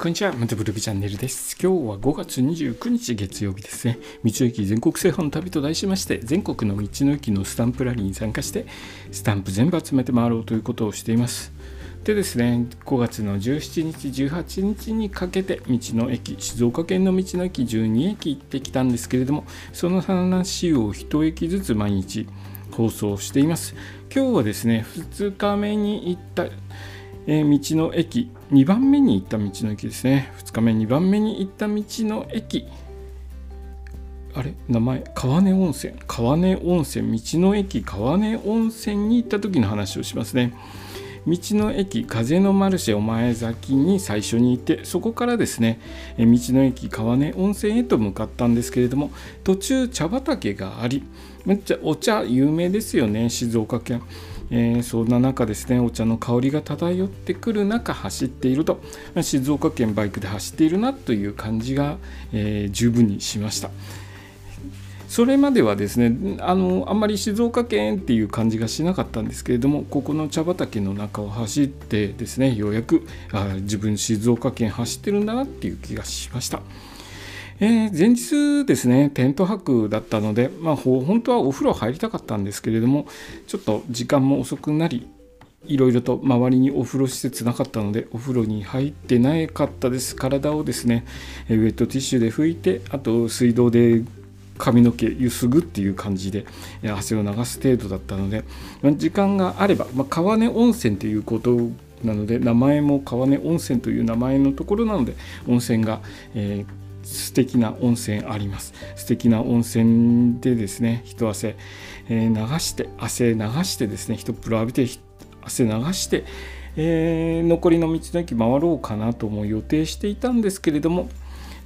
こんにちは、またブログチャンネルです。今日は5月29日月曜日ですね。道の駅全国制覇の旅と題しまして、全国の道の駅のスタンプラリーに参加して、スタンプ全部集めて回ろうということをしています。でですね、5月の17日、18日にかけて、道の駅、静岡県の道の駅12駅行ってきたんですけれども、その話を1駅ずつ毎日放送しています。今日はですね、2日目に行ったえー、道の駅2番目に行った道の駅ですね。2日目2番目に行った道の駅。あれ？名前？川根温泉。川根温泉。道の駅。川根温泉に行った時の話をしますね。道の駅。風のマルシェお前崎に最初に行って。そこからですね。道の駅。川根温泉へと向かったんですけれども途中茶畑がありめっちゃお茶有名ですよね。静岡県。えー、そんな中ですねお茶の香りが漂ってくる中走っていると静岡県バイクで走っているなという感じが、えー、十分にしました。それまではですねあのあんまり静岡県っていう感じがしなかったんですけれどもここの茶畑の中を走ってですねようやくあ自分静岡県走ってるんだなっていう気がしました。えー、前日ですねテント泊だったので、まあ、本当はお風呂入りたかったんですけれどもちょっと時間も遅くなりいろいろと周りにお風呂施設なかったのでお風呂に入ってなかったです。体をですねウェットティッシュで拭いてあと水道で髪の毛ゆすぐっていう感じで汗を流す程度だったのでま時間があれば、まあ、川根温泉ということなので名前も川根温泉という名前のところなので温泉が、えー素敵な温泉あります。素敵な温泉でですね一汗、えー、流して汗流してですね一風呂浴びて汗流して、えー、残りの道の駅回ろうかなとも予定していたんですけれども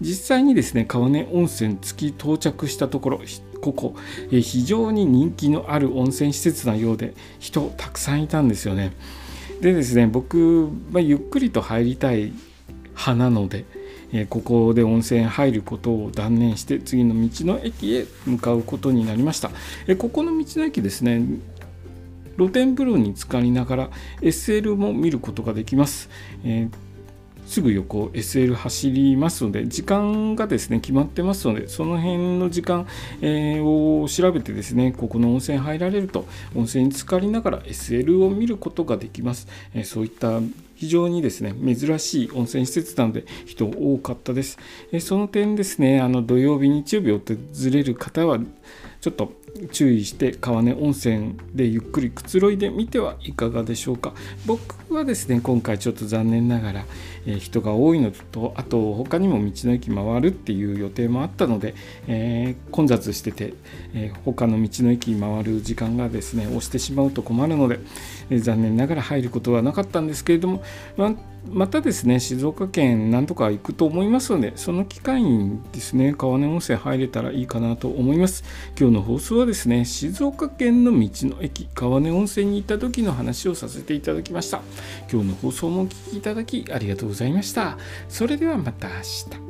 実際にですね川根温泉着き到着したところここ、えー、非常に人気のある温泉施設なようで人たくさんいたんですよね。でですね僕、まあ、ゆっくりと入りたい派なのでえここで温泉入ることを断念して次の道の駅へ向かうことになりました、えここの道の駅ですね露天風呂に浸かりながら SL も見ることができます、えーすぐ横 SL 走りますので時間がですね決まってますのでその辺の時間、えー、を調べてですねここの温泉入られると温泉に浸かりながら SL を見ることができます、えー、そういった非常にですね珍しい温泉施設なので人多かったです。えその点ですねあの土曜日日曜日訪れる方はちょっと注意して川根温泉でゆっくりくつろいでみてはいかがでしょうか。僕はですね今回ちょっと残念ながら、えー、人が多いのとあと他にも道の駅回るっていう予定もあったので、えー、混雑してて、えー、他の道の駅回る時間がですね押してしまうと困るので、え残念ながら入ることはなかったんですけれども、ままたですね静岡県なんとか行くと思いますのでその機会にですね川根温泉入れたらいいかなと思います。今日の放送はですね静岡県の道の駅川根温泉に行った時の話をさせていただきました。今日の放送もお聴きいただきありがとうございました。それではまた明日。